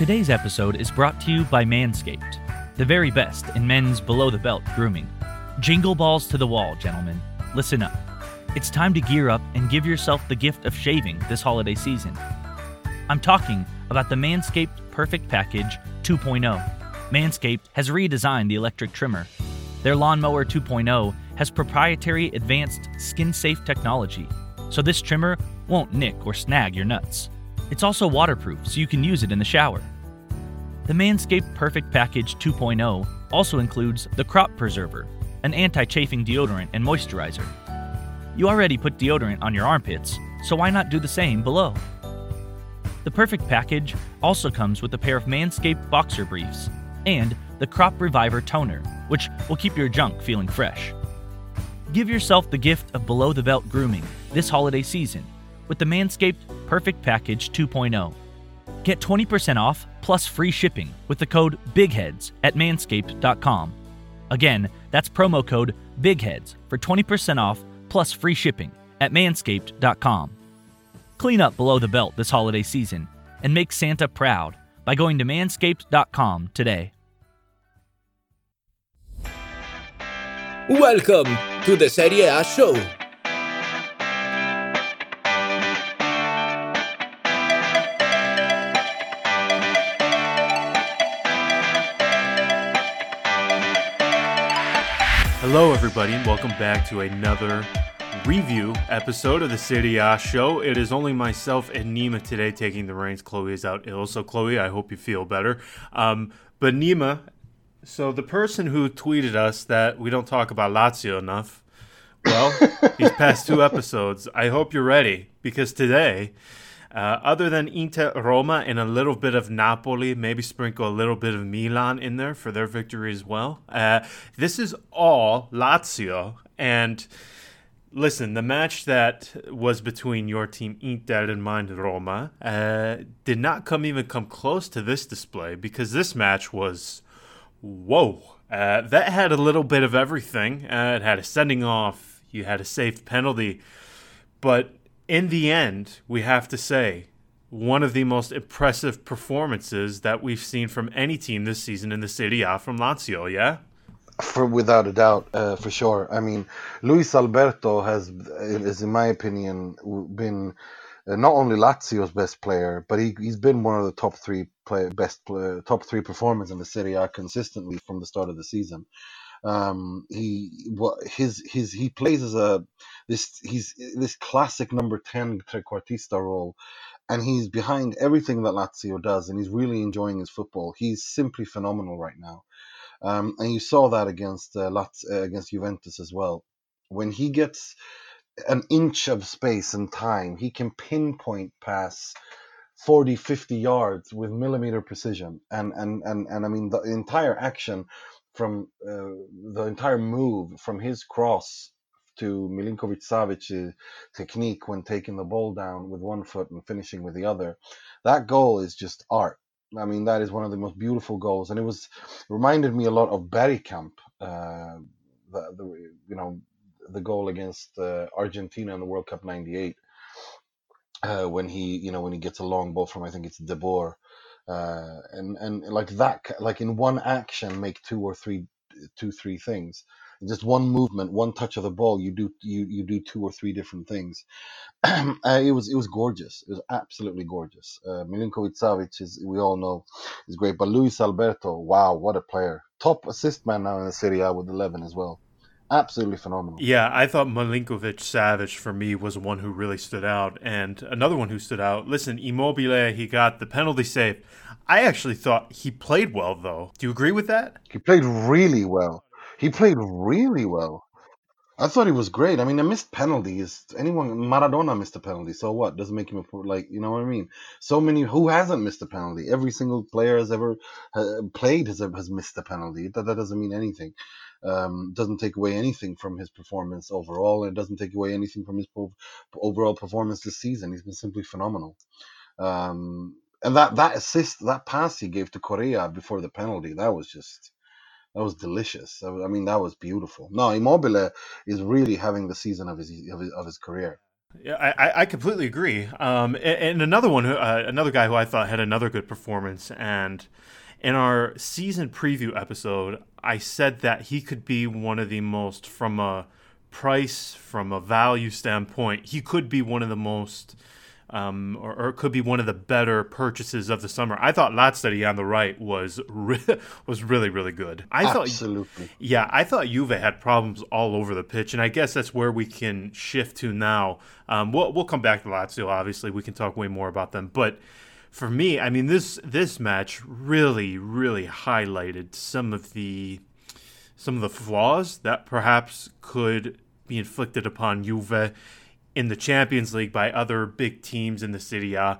Today's episode is brought to you by Manscaped, the very best in men's below the belt grooming. Jingle balls to the wall, gentlemen. Listen up. It's time to gear up and give yourself the gift of shaving this holiday season. I'm talking about the Manscaped Perfect Package 2.0. Manscaped has redesigned the electric trimmer. Their Lawnmower 2.0 has proprietary advanced skin safe technology, so this trimmer won't nick or snag your nuts. It's also waterproof, so you can use it in the shower. The Manscaped Perfect Package 2.0 also includes the Crop Preserver, an anti chafing deodorant and moisturizer. You already put deodorant on your armpits, so why not do the same below? The Perfect Package also comes with a pair of Manscaped boxer briefs and the Crop Reviver toner, which will keep your junk feeling fresh. Give yourself the gift of below the belt grooming this holiday season with the Manscaped Perfect Package 2.0. Get 20% off plus free shipping with the code BIGHEADS at manscaped.com. Again, that's promo code BIGHEADS for 20% off plus free shipping at manscaped.com. Clean up below the belt this holiday season and make Santa proud by going to manscaped.com today. Welcome to the Serie A show. Hello, everybody, and welcome back to another review episode of the Serie A show. It is only myself and Nima today taking the reins. Chloe is out ill, so Chloe, I hope you feel better. Um, but Nima, so the person who tweeted us that we don't talk about Lazio enough, well, these past two episodes, I hope you're ready because today uh, other than Inter Roma and a little bit of Napoli, maybe sprinkle a little bit of Milan in there for their victory as well. Uh, this is all Lazio. And listen, the match that was between your team Inter and mine Roma uh, did not come even come close to this display because this match was whoa. Uh, that had a little bit of everything. Uh, it had a sending off. You had a safe penalty, but in the end, we have to say, one of the most impressive performances that we've seen from any team this season in the Serie A from Lazio, yeah? For without a doubt, uh, for sure. I mean, Luis Alberto has, is in my opinion, been uh, not only Lazio's best player, but he he's been one of the top three play, best play, top three performers in the Serie A consistently from the start of the season. Um, he what his his he plays as a this he's this classic number ten trequartista role, and he's behind everything that Lazio does, and he's really enjoying his football. He's simply phenomenal right now, um, and you saw that against uh, Lazio, uh, against Juventus as well. When he gets an inch of space and time, he can pinpoint pass 40, 50 yards with millimeter precision. And, and, and, and I mean, the entire action from uh, the entire move from his cross to Milinkovic Savic's technique when taking the ball down with one foot and finishing with the other. That goal is just art. I mean, that is one of the most beautiful goals, and it was reminded me a lot of Bergkamp, uh, the, the you know the goal against uh, Argentina in the World Cup '98, uh, when he you know when he gets a long ball from I think it's De Boer, uh, and and like that like in one action make two or three two three things just one movement one touch of the ball you do you you do two or three different things uh, it was it was gorgeous it was absolutely gorgeous uh, Milinkovic Savic is we all know is great but Luis Alberto wow what a player top assist man now in the Serie A with 11 as well absolutely phenomenal. Yeah, I thought Milinkovic Savic for me was one who really stood out, and another one who stood out. Listen, Immobile, he got the penalty save. I actually thought he played well, though. Do you agree with that? He played really well. He played really well. I thought he was great. I mean, I missed penalties. anyone. Maradona missed a penalty, so what? Doesn't make him a like you know what I mean. So many who hasn't missed a penalty. Every single player has ever uh, played has has missed a penalty. That that doesn't mean anything. Um, doesn't take away anything from his performance overall. It doesn't take away anything from his overall performance this season. He's been simply phenomenal. Um, and that that assist, that pass he gave to Correa before the penalty, that was just that was delicious. I mean, that was beautiful. No, Immobile is really having the season of his of his, of his career. Yeah, I, I completely agree. Um, and, and another one, uh, another guy who I thought had another good performance, and in our season preview episode, I said that he could be one of the most, from a price, from a value standpoint, he could be one of the most um, or, or, it could be one of the better purchases of the summer. I thought Lazzari on the right was re- was really really good. I Absolutely. thought, yeah, I thought Juve had problems all over the pitch, and I guess that's where we can shift to now. Um, we'll we'll come back to Lazio. Obviously, we can talk way more about them, but for me, I mean this this match really really highlighted some of the some of the flaws that perhaps could be inflicted upon Juve in the Champions League by other big teams in the A.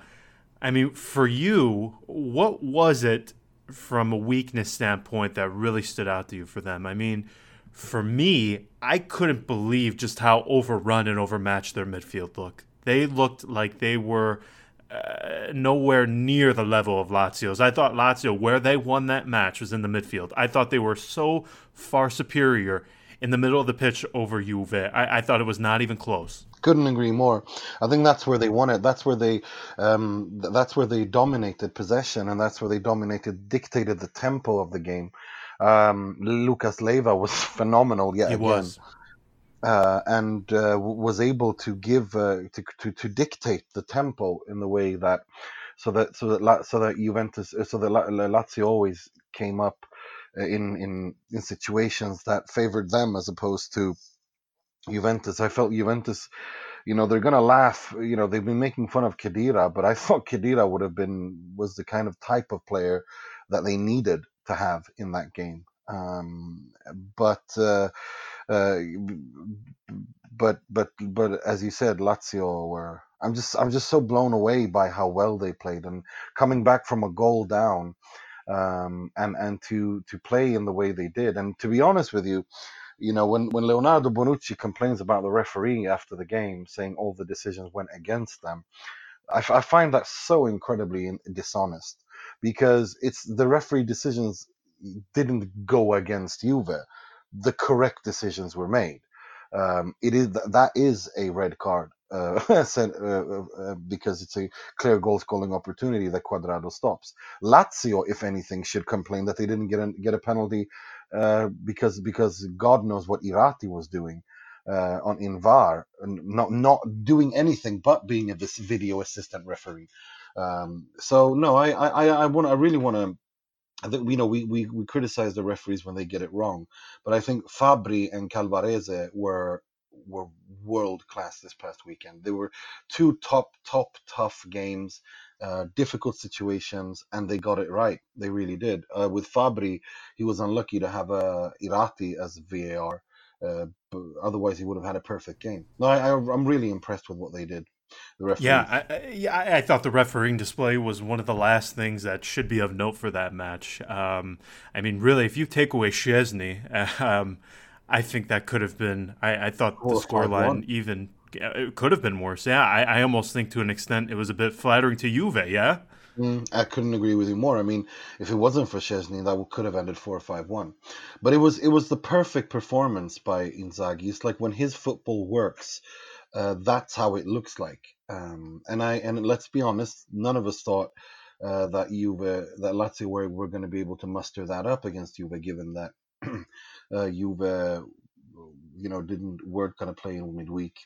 I mean, for you, what was it from a weakness standpoint that really stood out to you for them? I mean, for me, I couldn't believe just how overrun and overmatched their midfield looked. They looked like they were uh, nowhere near the level of Lazio's. I thought Lazio, where they won that match, was in the midfield. I thought they were so far superior in the middle of the pitch over Juve. I, I thought it was not even close. Couldn't agree more. I think that's where they won it. That's where they, um, that's where they dominated possession, and that's where they dominated, dictated the tempo of the game. Um, Lucas Leiva was phenomenal yet he again. Was. Uh, and uh, was able to give uh, to, to to dictate the tempo in the way that so that so that so that Juventus so that Lazio always came up uh, in in in situations that favored them as opposed to Juventus. I felt Juventus, you know, they're gonna laugh. You know, they've been making fun of Khedira, but I thought Khedira would have been was the kind of type of player that they needed to have in that game. Um, but uh, uh, but but but as you said, Lazio were. I'm just I'm just so blown away by how well they played and coming back from a goal down um, and and to to play in the way they did. And to be honest with you, you know, when when Leonardo Bonucci complains about the referee after the game, saying all the decisions went against them, I, f- I find that so incredibly dishonest because it's the referee decisions didn't go against Juve. The correct decisions were made. Um, it is that is a red card uh, uh, uh, uh, because it's a clear goal scoring opportunity that Cuadrado stops. Lazio, if anything, should complain that they didn't get a, get a penalty uh, because because God knows what Irrati was doing uh, on in VAR not not doing anything but being a this video assistant referee. Um, so no, I I I want I really want to. Think you know we, we we criticize the referees when they get it wrong, but I think Fabri and Calvarese were were world class this past weekend. They were two top, top, tough games, uh, difficult situations, and they got it right. They really did. Uh, with Fabri, he was unlucky to have uh, Irrati as VAR. Uh, otherwise, he would have had a perfect game. No, I, I, I'm really impressed with what they did. The yeah, I, yeah, I thought the refereeing display was one of the last things that should be of note for that match. Um, I mean, really, if you take away Szczesny, um, I think that could have been. I, I thought the scoreline even it could have been worse. Yeah, I, I almost think to an extent it was a bit flattering to Juve. Yeah. Mm, I couldn't agree with you more. I mean, if it wasn't for Szczesny, that could have ended four or five one. But it was it was the perfect performance by Inzaghi. It's like when his football works, uh, that's how it looks like. Um, and I and let's be honest, none of us thought uh, that Juve that Lazio were, were going to be able to muster that up against Juve, given that uh, Juve, you know, didn't weren't going to play in midweek.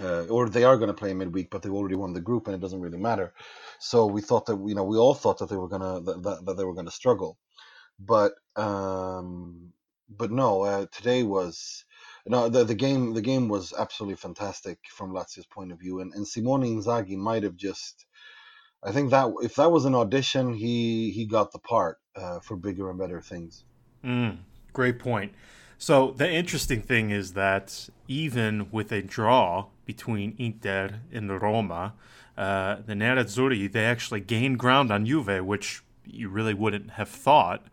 Uh, or they are going to play midweek, but they've already won the group, and it doesn't really matter. So we thought that you know we all thought that they were gonna that, that, that they were gonna struggle, but um, but no, uh, today was no the, the game the game was absolutely fantastic from Lazio's point of view, and and Simone Inzaghi might have just I think that if that was an audition, he he got the part uh, for bigger and better things. Mm, great point. So the interesting thing is that even with a draw between Inter and Roma, uh, the Nerazzurri they actually gained ground on Juve, which you really wouldn't have thought.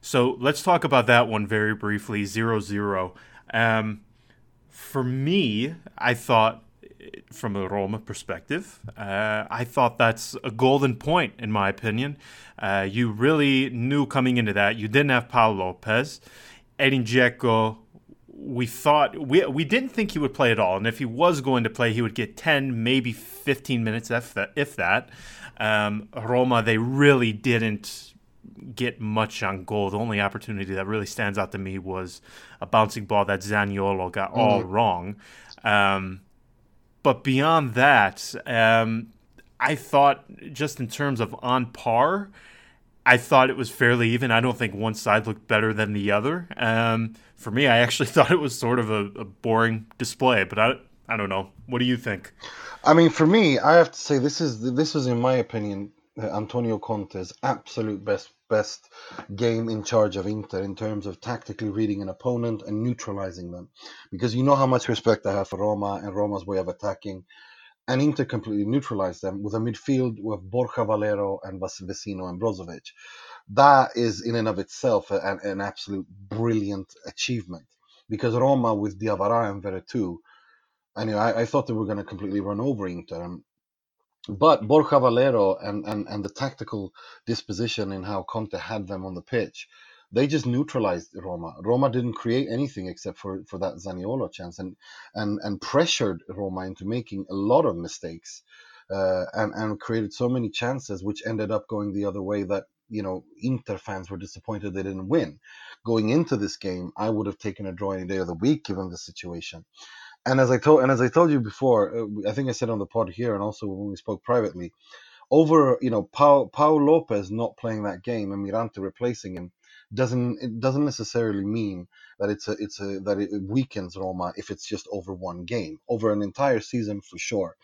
So let's talk about that one very briefly. 0-0. Um, for me, I thought from a Roma perspective. Uh, I thought that's a golden point, in my opinion. Uh, you really knew coming into that you didn't have Pau López. Edin Dzeko we thought we we didn't think he would play at all, and if he was going to play, he would get ten, maybe fifteen minutes, if that. If that. Um, Roma, they really didn't get much on goal. The only opportunity that really stands out to me was a bouncing ball that Zaniolo got mm-hmm. all wrong. Um, but beyond that, um, I thought just in terms of on par, I thought it was fairly even. I don't think one side looked better than the other. Um, for me, I actually thought it was sort of a, a, boring display, but I, I don't know. What do you think? I mean, for me, I have to say this is this was, in my opinion, Antonio Conte's absolute best best game in charge of Inter in terms of tactically reading an opponent and neutralizing them. Because you know how much respect I have for Roma and Roma's way of attacking. And Inter completely neutralized them with a midfield with Borja Valero and Vecino and Brozovic. That is in and of itself an, an absolute brilliant achievement. Because Roma with Diawara and Veretout, I, I, I thought they were going to completely run over Inter. And but Borja Valero and, and, and the tactical disposition in how Conte had them on the pitch, they just neutralized Roma. Roma didn't create anything except for, for that Zaniolo chance and, and, and pressured Roma into making a lot of mistakes uh, and, and created so many chances, which ended up going the other way that, you know, Inter fans were disappointed they didn't win. Going into this game, I would have taken a draw any day of the week given the situation and as I told and as I told you before, uh, I think I said on the pod here and also when we spoke privately, over you know Pau López not playing that game and Mirante replacing him doesn't it doesn't necessarily mean that it's a it's a that it weakens Roma if it's just over one game over an entire season for sure.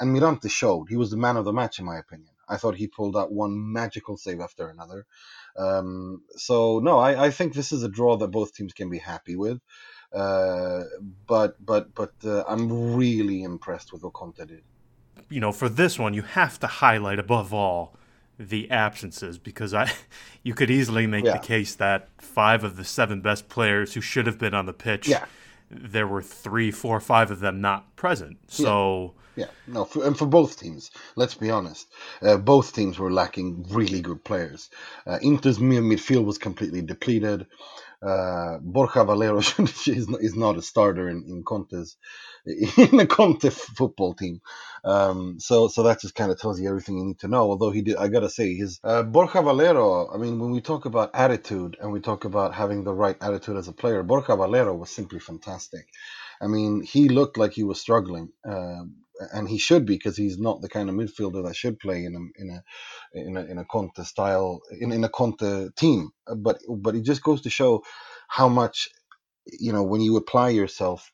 And Mirante showed he was the man of the match in my opinion. I thought he pulled out one magical save after another. Um, so no, I, I think this is a draw that both teams can be happy with. Uh, but but but uh, I'm really impressed with what Conte did. You know, for this one, you have to highlight above all the absences because I, you could easily make yeah. the case that five of the seven best players who should have been on the pitch, yeah. there were three, four, five of them not present. So. Yeah. Yeah, no, for, and for both teams, let's be honest, uh, both teams were lacking really good players. Uh, Inter's midfield was completely depleted uh, Borja Valero is, not, is not a starter in, in Conte's in the Conte football team. Um, so so that just kind of tells you everything you need to know. Although he did, I gotta say, his uh, Borja Valero. I mean, when we talk about attitude and we talk about having the right attitude as a player, Borja Valero was simply fantastic. I mean, he looked like he was struggling. Uh, and he should be because he's not the kind of midfielder that should play in a in a in a, in a Conte style in, in a Conte team. But but it just goes to show how much you know when you apply yourself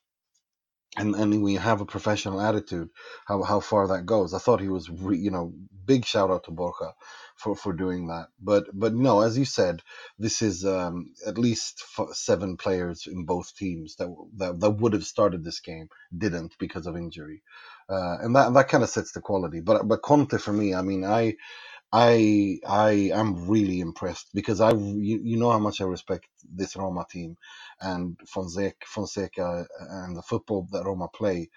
and and you have a professional attitude, how how far that goes. I thought he was, re, you know, big shout out to Borja for for doing that. But but no, as you said, this is um, at least seven players in both teams that that that would have started this game didn't because of injury, uh, and that that kind of sets the quality. But but Conte for me, I mean, I. I I am really impressed because I you, you know how much I respect this Roma team and Fonseca, Fonseca and the football that Roma play.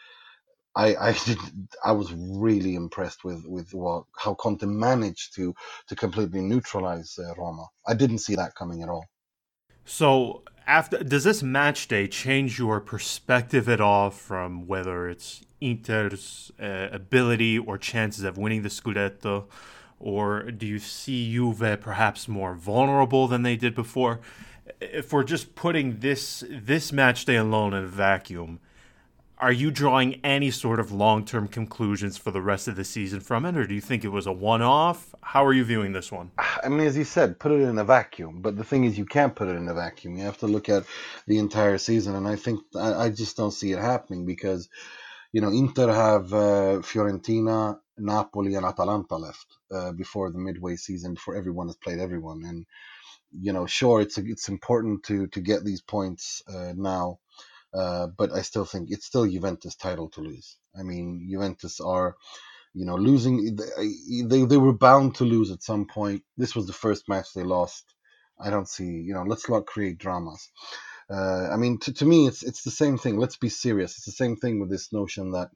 I I did I was really impressed with with what how Conte managed to to completely neutralize uh, Roma. I didn't see that coming at all. So after does this match day change your perspective at all from whether it's Inter's uh, ability or chances of winning the Scudetto? Or do you see Juve perhaps more vulnerable than they did before? If we're just putting this this match day alone in a vacuum, are you drawing any sort of long-term conclusions for the rest of the season from it? Or do you think it was a one-off? How are you viewing this one? I mean as you said put it in a vacuum. But the thing is you can't put it in a vacuum. You have to look at the entire season. And i think i, I just don't see it happening because you know inter have uh, fiorentina Napoli and Atalanta left uh, before the midway season, before everyone has played everyone. And you know, sure, it's it's important to to get these points uh, now, uh, but I still think it's still Juventus' title to lose. I mean, Juventus are, you know, losing. They they were bound to lose at some point. This was the first match they lost. I don't see, you know, let's not create dramas. Uh, I mean, to, to me, it's it's the same thing. Let's be serious. It's the same thing with this notion that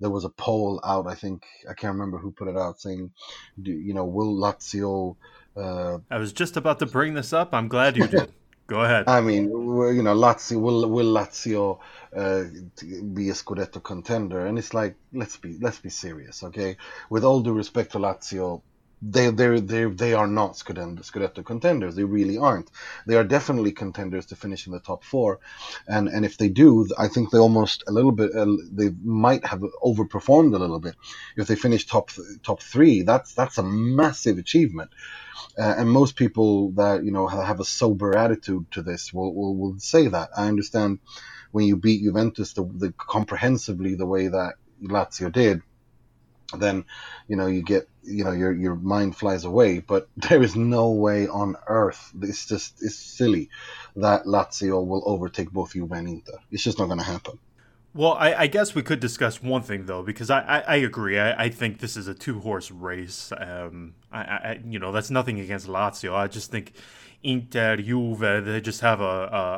there was a poll out. I think I can't remember who put it out saying, do, you know, will Lazio? Uh, I was just about to bring this up. I'm glad you did. Go ahead. I mean, you know, Lazio will will Lazio uh, be a Scudetto contender? And it's like, let's be let's be serious, okay? With all due respect to Lazio, they they they they are not Scudetto contenders. They really aren't. They are definitely contenders to finish in the top four, and and if they do, I think they almost a little bit uh, they might have overperformed a little bit. If they finish top top three, that's that's a massive achievement. Uh, and most people that you know have a sober attitude to this will, will, will say that. I understand when you beat Juventus the, the comprehensively the way that Lazio did, then you know you get you know your your mind flies away. But there is no way on earth. It's just it's silly that Lazio will overtake both you and Inter. It's just not going to happen. Well, I, I, guess we could discuss one thing though, because I, I, I agree. I, I, think this is a two horse race. Um, I, you know that's nothing against Lazio. I just think Inter, Juve, they just have a,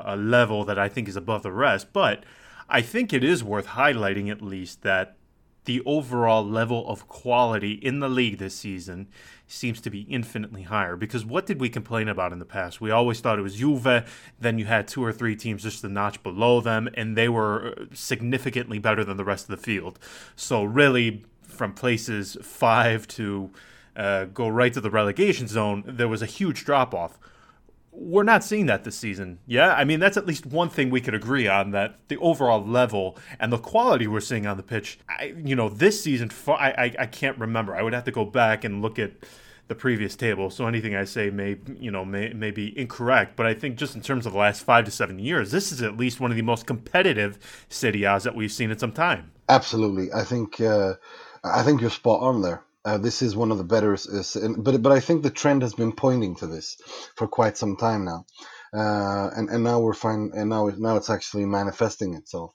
a, a level that I think is above the rest. But I think it is worth highlighting at least that the overall level of quality in the league this season seems to be infinitely higher. Because what did we complain about in the past? We always thought it was Juve, then you had two or three teams just a notch below them, and they were significantly better than the rest of the field. So, really, from places five to uh, go right to the relegation zone, there was a huge drop off we're not seeing that this season. Yeah, I mean that's at least one thing we could agree on that the overall level and the quality we're seeing on the pitch. I, you know, this season, I, I I can't remember. I would have to go back and look at the previous table. So anything I say may you know may may be incorrect. But I think just in terms of the last five to seven years, this is at least one of the most competitive Serie A's that we've seen in some time. Absolutely, I think uh, I think you're spot on there. Uh, this is one of the better, uh, but but I think the trend has been pointing to this for quite some time now, uh, and and now we're fine, and now now it's actually manifesting itself.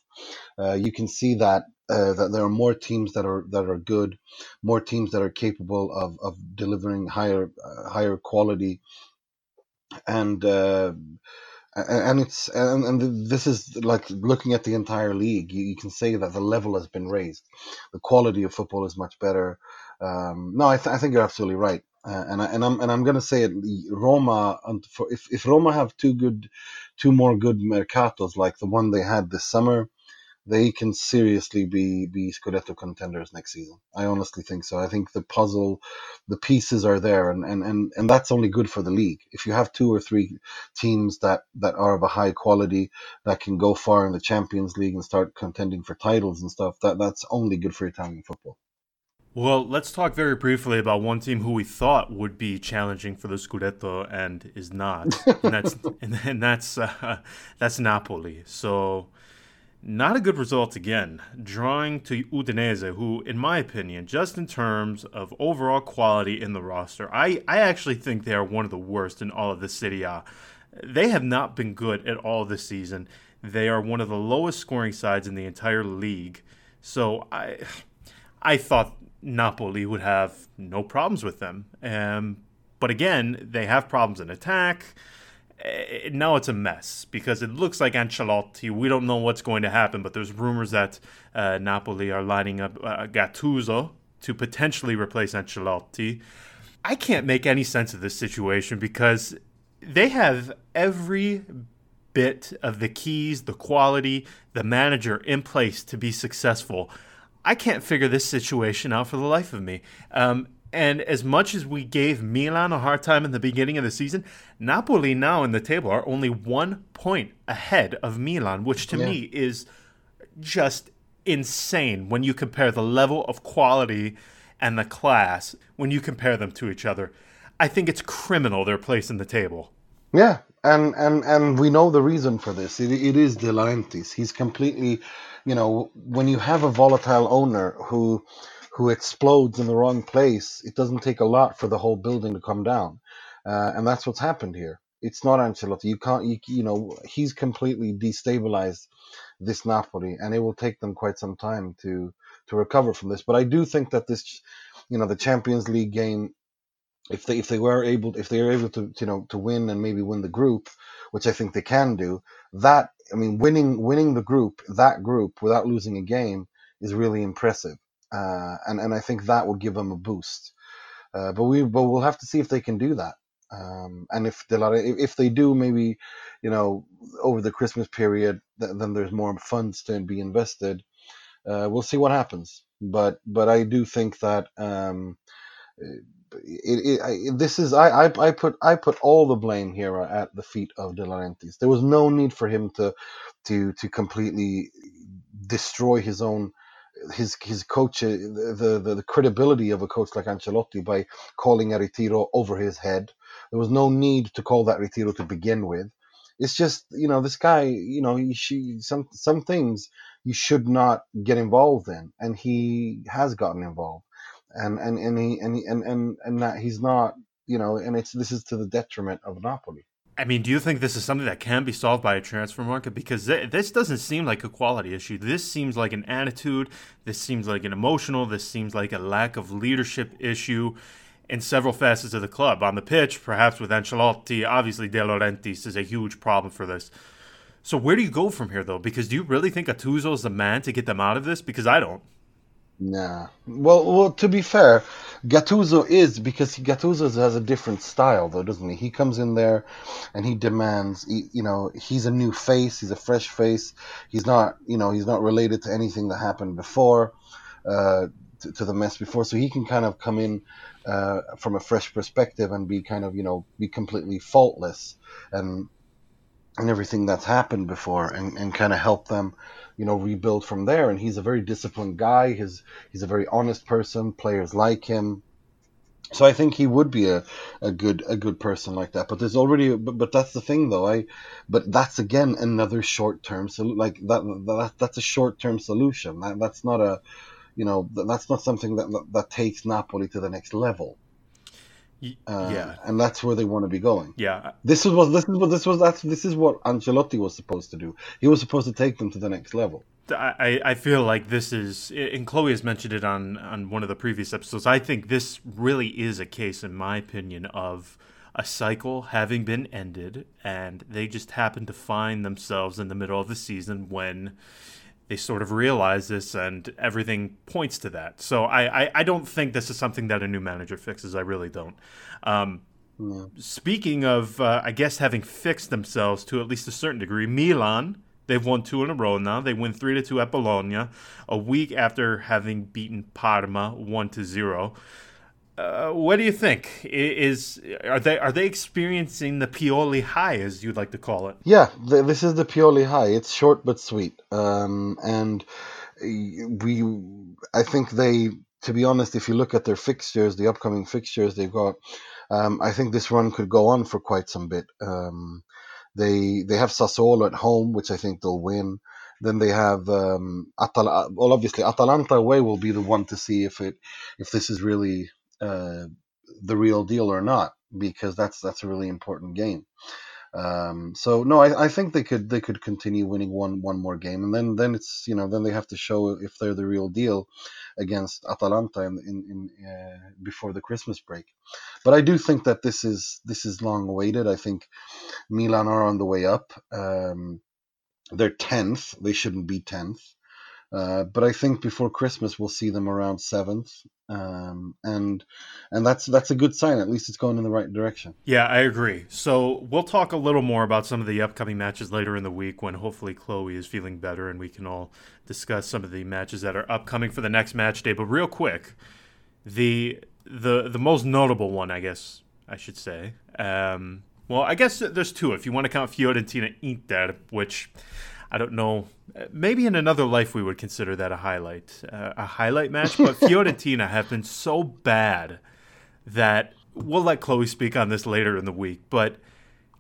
Uh, you can see that uh, that there are more teams that are that are good, more teams that are capable of, of delivering higher uh, higher quality, and and it's and, and this is like looking at the entire league. You, you can say that the level has been raised, the quality of football is much better. Um, no, I, th- I, think you're absolutely right, uh, and I, and I'm and I'm to say it. Roma, for, if if Roma have two good, two more good mercatos like the one they had this summer, they can seriously be be Scudetto contenders next season. I honestly think so. I think the puzzle, the pieces are there, and and and, and that's only good for the league. If you have two or three teams that that are of a high quality that can go far in the Champions League and start contending for titles and stuff, that that's only good for Italian football. Well, let's talk very briefly about one team who we thought would be challenging for the Scudetto and is not, and that's and, and that's uh, that's Napoli. So, not a good result again, drawing to Udinese, who, in my opinion, just in terms of overall quality in the roster, I I actually think they are one of the worst in all of the Serie A. They have not been good at all this season. They are one of the lowest scoring sides in the entire league. So I I thought Napoli would have no problems with them. Um, but again, they have problems in attack. Uh, now it's a mess because it looks like Ancelotti. We don't know what's going to happen, but there's rumors that uh, Napoli are lining up uh, Gattuso to potentially replace Ancelotti. I can't make any sense of this situation because they have every bit of the keys, the quality, the manager in place to be successful. I can't figure this situation out for the life of me. Um, and as much as we gave Milan a hard time in the beginning of the season, Napoli now in the table are only one point ahead of Milan, which to yeah. me is just insane when you compare the level of quality and the class when you compare them to each other. I think it's criminal their place in the table. Yeah, and and and we know the reason for this. It, it is De Laurentiis. He's completely you know, when you have a volatile owner who who explodes in the wrong place, it doesn't take a lot for the whole building to come down, uh, and that's what's happened here. It's not Ancelotti. You can't, you, you know, he's completely destabilized this Napoli, and it will take them quite some time to to recover from this. But I do think that this, you know, the Champions League game, if they if they were able if they are able to you know to win and maybe win the group, which I think they can do, that I mean, winning winning the group, that group, without losing a game, is really impressive, uh, and and I think that will give them a boost. Uh, but we but we'll have to see if they can do that. Um, and if Laurentiis, if they do, maybe you know over the Christmas period, th- then there's more funds to be invested. Uh, we'll see what happens. But but I do think that um, it, it, I, this is I, I I put I put all the blame here at the feet of De Laurentiis. There was no need for him to to to completely destroy his own his his coach uh, the, the the credibility of a coach like Ancelotti by calling a retiro over his head. There was no need to call that retiro to begin with. It's just you know this guy you know he she some some things you should not get involved in, and he has gotten involved, and and and he and he, and and and that he's not you know, and it's this is to the detriment of Napoli. I mean, do you think this is something that can be solved by a transfer market? Because th- this doesn't seem like a quality issue. This seems like an attitude. This seems like an emotional. This seems like a lack of leadership issue in several facets of the club. On the pitch, perhaps with Ancelotti, obviously De Laurentiis is a huge problem for this. So where do you go from here, though? Because do you really think Gattuso is the man to get them out of this? Because I don't. Nah. Well, well. To be fair, Gattuso is because Gattuso has a different style, though, doesn't he? He comes in there, and he demands. you know, he's a new face. He's a fresh face. He's not. You know, he's not related to anything that happened before, uh, to, to the mess before. So he can kind of come in uh, from a fresh perspective and be kind of, you know, be completely faultless and and everything that's happened before, and, and kind of help them you know rebuild from there. And he's a very disciplined guy. He's he's a very honest person. Players like him. So I think he would be a, a good a good person like that. But there's already but, but that's the thing though. I but that's again another short term so like that, that that's a short term solution. That, that's not a you know that's not something that that takes Napoli to the next level. Uh, yeah, and that's where they want to be going. Yeah, this is what this is what this was. That's this is what Ancelotti was supposed to do. He was supposed to take them to the next level. I, I feel like this is, and Chloe has mentioned it on on one of the previous episodes. I think this really is a case, in my opinion, of a cycle having been ended, and they just happen to find themselves in the middle of the season when they sort of realize this and everything points to that. So I, I, I, don't think this is something that a new manager fixes. I really don't. Um, yeah. Speaking of, uh, I guess, having fixed themselves to at least a certain degree, Milan, they've won two in a row now. They win 3 to 2 at Bologna, a week after having beaten Parma 1 to 0. Uh, what do you think? Is are they are they experiencing the Pioli high, as you'd like to call it? Yeah, the, this is the Pioli high. It's short but sweet, um, and we. I think they, to be honest, if you look at their fixtures, the upcoming fixtures they've got, um, I think this run could go on for quite some bit. Um, they they have Sassuolo at home, which I think they'll win. Then they have um, Atal- well, obviously Atalanta away will be the one to see if it if this is really uh, the real deal or not, because that's that's a really important game. Um, so no, I, I, think they could they could continue winning one one more game, and then then it's you know then they have to show if they're the real deal against Atalanta in, in, in uh, before the Christmas break. But I do think that this is this is long awaited. I think Milan are on the way up. Um, they're tenth. They shouldn't be tenth. Uh, but I think before Christmas we'll see them around seventh, um, and and that's that's a good sign. At least it's going in the right direction. Yeah, I agree. So we'll talk a little more about some of the upcoming matches later in the week when hopefully Chloe is feeling better and we can all discuss some of the matches that are upcoming for the next match day. But real quick, the the the most notable one, I guess I should say. Um, well, I guess there's two if you want to count Fiorentina Inter, which I don't know. Maybe in another life we would consider that a highlight, uh, a highlight match. But Fiorentina have been so bad that we'll let Chloe speak on this later in the week. But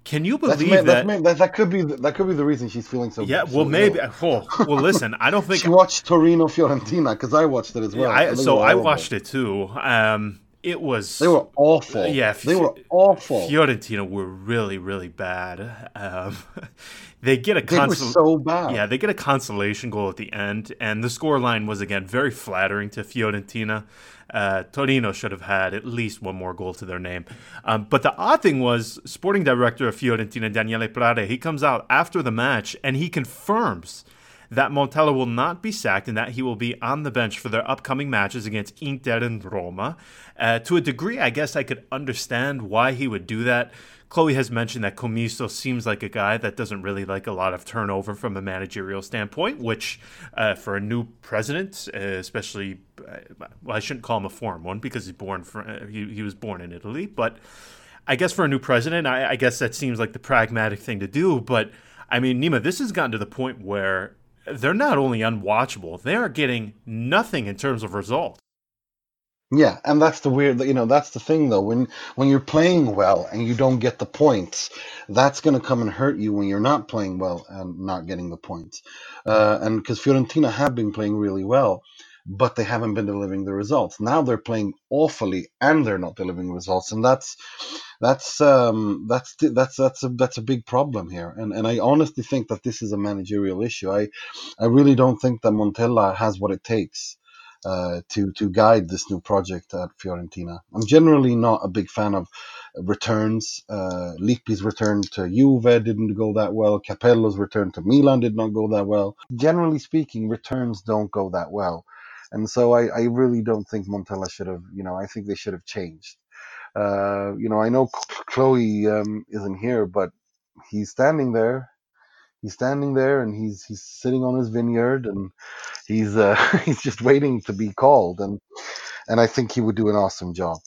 can you believe that's, that, that's, that? That could be that could be the reason she's feeling so. Yeah, well, maybe. Oh, well, listen, I don't think she watched Torino Fiorentina because I watched it as well. Yeah, I, so I watched it too. Um, it was they were awful. Yeah, they were awful. Fiorentina were really, really bad. Um, they get a consol- so bad. Yeah, they get a consolation goal at the end, and the score line was again very flattering to Fiorentina. Uh, Torino should have had at least one more goal to their name. Um, but the odd thing was, sporting director of Fiorentina, Daniele Pradè, he comes out after the match and he confirms that Montella will not be sacked and that he will be on the bench for their upcoming matches against Inter and Roma. Uh, to a degree, I guess I could understand why he would do that. Chloe has mentioned that Commisso seems like a guy that doesn't really like a lot of turnover from a managerial standpoint, which uh, for a new president, uh, especially, well, I shouldn't call him a foreign one because he's born from, uh, he, he was born in Italy, but I guess for a new president, I, I guess that seems like the pragmatic thing to do. But I mean, Nima, this has gotten to the point where they're not only unwatchable, they are getting nothing in terms of results. Yeah, and that's the weird, you know, that's the thing though. When when you're playing well and you don't get the points, that's going to come and hurt you when you're not playing well and not getting the points. Uh, and because Fiorentina have been playing really well, but they haven't been delivering the results. Now they're playing awfully and they're not delivering results, and that's that's um, that's that's that's a that's a big problem here. And and I honestly think that this is a managerial issue. I I really don't think that Montella has what it takes. Uh, to to guide this new project at Fiorentina. I'm generally not a big fan of returns. Uh, Lippi's return to Juve didn't go that well. Capello's return to Milan did not go that well. Generally speaking, returns don't go that well. And so I, I really don't think Montella should have, you know, I think they should have changed. Uh, you know, I know Chloe um, isn't here, but he's standing there. He's standing there, and he's he's sitting on his vineyard, and he's uh, he's just waiting to be called, and and I think he would do an awesome job.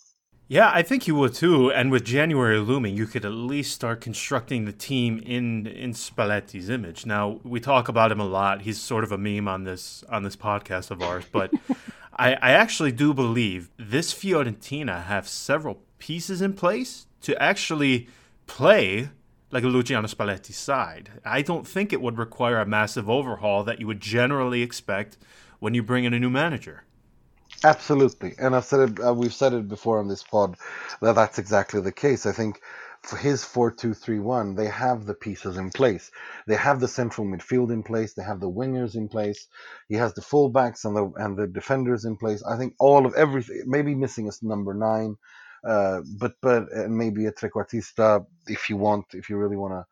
Yeah, I think you will too. And with January looming, you could at least start constructing the team in in Spalletti's image. Now we talk about him a lot. He's sort of a meme on this on this podcast of ours, but I, I actually do believe this Fiorentina have several pieces in place to actually play like a Luciano Spalletti side. I don't think it would require a massive overhaul that you would generally expect when you bring in a new manager. Absolutely, and I've said it. Uh, we've said it before on this pod that that's exactly the case. I think for his four-two-three-one, they have the pieces in place. They have the central midfield in place. They have the wingers in place. He has the fullbacks and the and the defenders in place. I think all of everything. Maybe missing is number nine, uh, but but and maybe a trequartista if you want, if you really want to.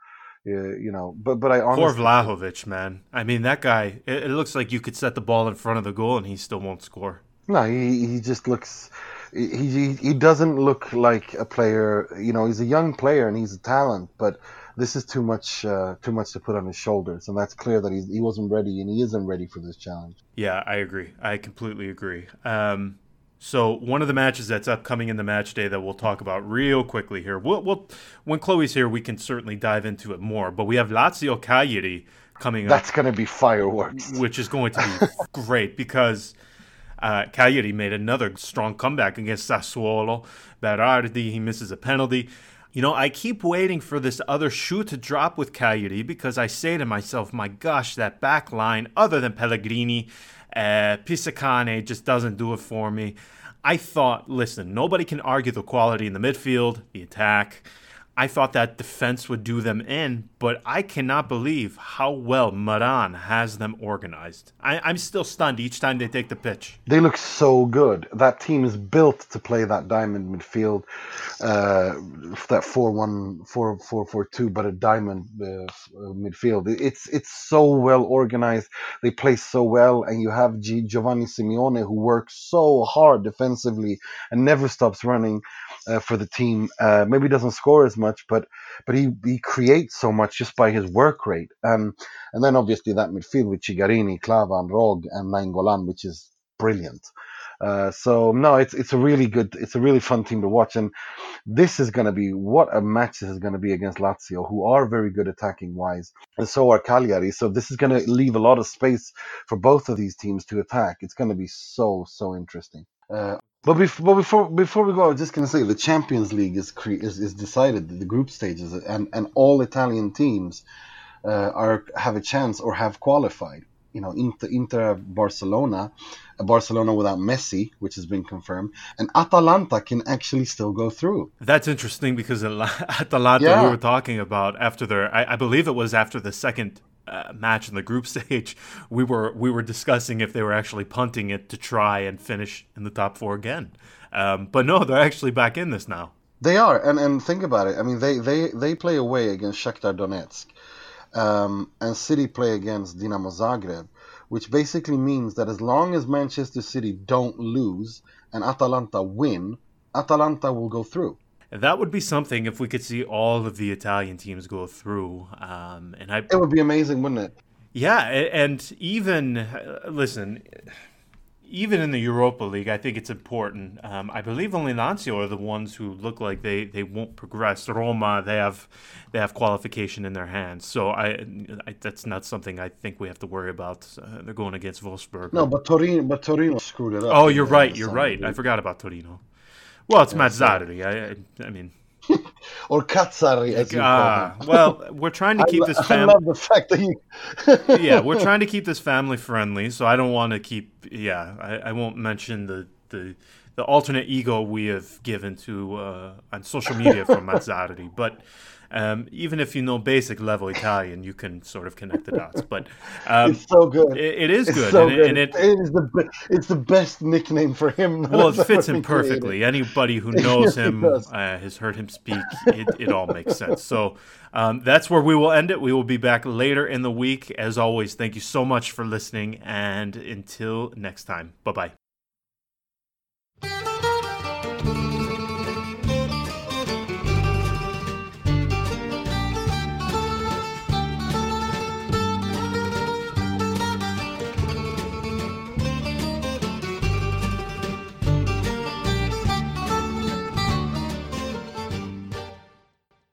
Uh, you know, but but I honestly, poor Vlahovic, man. I mean, that guy. It, it looks like you could set the ball in front of the goal and he still won't score. No, he he just looks. He, he he doesn't look like a player. You know, he's a young player and he's a talent, but this is too much uh, too much to put on his shoulders, and that's clear that he he wasn't ready and he isn't ready for this challenge. Yeah, I agree. I completely agree. Um, so one of the matches that's upcoming in the match day that we'll talk about real quickly here. We'll, we'll when Chloe's here, we can certainly dive into it more. But we have Lazio Cagliari coming that's up. That's going to be fireworks, which is going to be great because uh, Cagliari made another strong comeback against Sassuolo. Berardi, he misses a penalty. You know, I keep waiting for this other shoe to drop with Cagliari because I say to myself, my gosh, that back line, other than Pellegrini, uh, Pisacane just doesn't do it for me. I thought, listen, nobody can argue the quality in the midfield, the attack. I thought that defense would do them in, but I cannot believe how well Maran has them organized. I, am still stunned each time they take the pitch. They look so good. That team is built to play that diamond midfield, uh, that 4 1 4 4 4 2, but a diamond uh, uh, midfield. It's it's so well organized. They play so well, and you have G- Giovanni Simeone who works so hard defensively and never stops running uh, for the team. Uh, maybe doesn't score as much, but but he, he creates so much just by his work rate. Um, and then obviously that midfield with Cigarini, Klavan, Rog, and Nainggolan, which is brilliant. Uh, so no, it's it's a really good, it's a really fun team to watch, and this is going to be what a match this is going to be against Lazio, who are very good attacking wise, and so are Cagliari. So this is going to leave a lot of space for both of these teams to attack. It's going to be so so interesting. Uh, but before, but before before we go, I was just gonna say the Champions League is cre- is, is decided the group stages and and all Italian teams uh, are have a chance or have qualified. You know, Inter, Inter Barcelona, Barcelona without Messi, which has been confirmed, and Atalanta can actually still go through. That's interesting because Atalanta yeah. we were talking about after their, I, I believe it was after the second uh, match in the group stage, we were we were discussing if they were actually punting it to try and finish in the top four again. Um, but no, they're actually back in this now. They are, and and think about it. I mean, they they they play away against Shakhtar Donetsk. um, and City play against Dinamo Zagreb, which basically means that as long as Manchester City don't lose and Atalanta win, Atalanta will go through. That would be something if we could see all of the Italian teams go through. Um, and I, it would be amazing, wouldn't it? Yeah, and even uh, listen, even in the Europa League, I think it's important. Um, I believe only Lazio are the ones who look like they, they won't progress. Roma, they have they have qualification in their hands, so I, I that's not something I think we have to worry about. Uh, they're going against Wolfsburg. No, but Torino, but Torino screwed it up. Oh, you're right. You're right. I forgot about Torino. Well, it's yeah, Mazzarri. I, I, I mean. or Cazzari, as you uh, call him. well, we're trying to keep I, this. Fam- I love the fact that you. yeah, we're trying to keep this family friendly, so I don't want to keep. Yeah, I, I won't mention the the the alternate ego we have given to uh, on social media from Mazzarri, but um, even if you know basic level Italian, you can sort of connect the dots. But um, it's so good. it, it is it's good, so and, good. and it, it is the it's the best nickname for him. Well, it fits him perfectly. Anybody who knows him uh, has heard him speak. It, it all makes sense. So um, that's where we will end it. We will be back later in the week. As always, thank you so much for listening, and until next time, bye bye.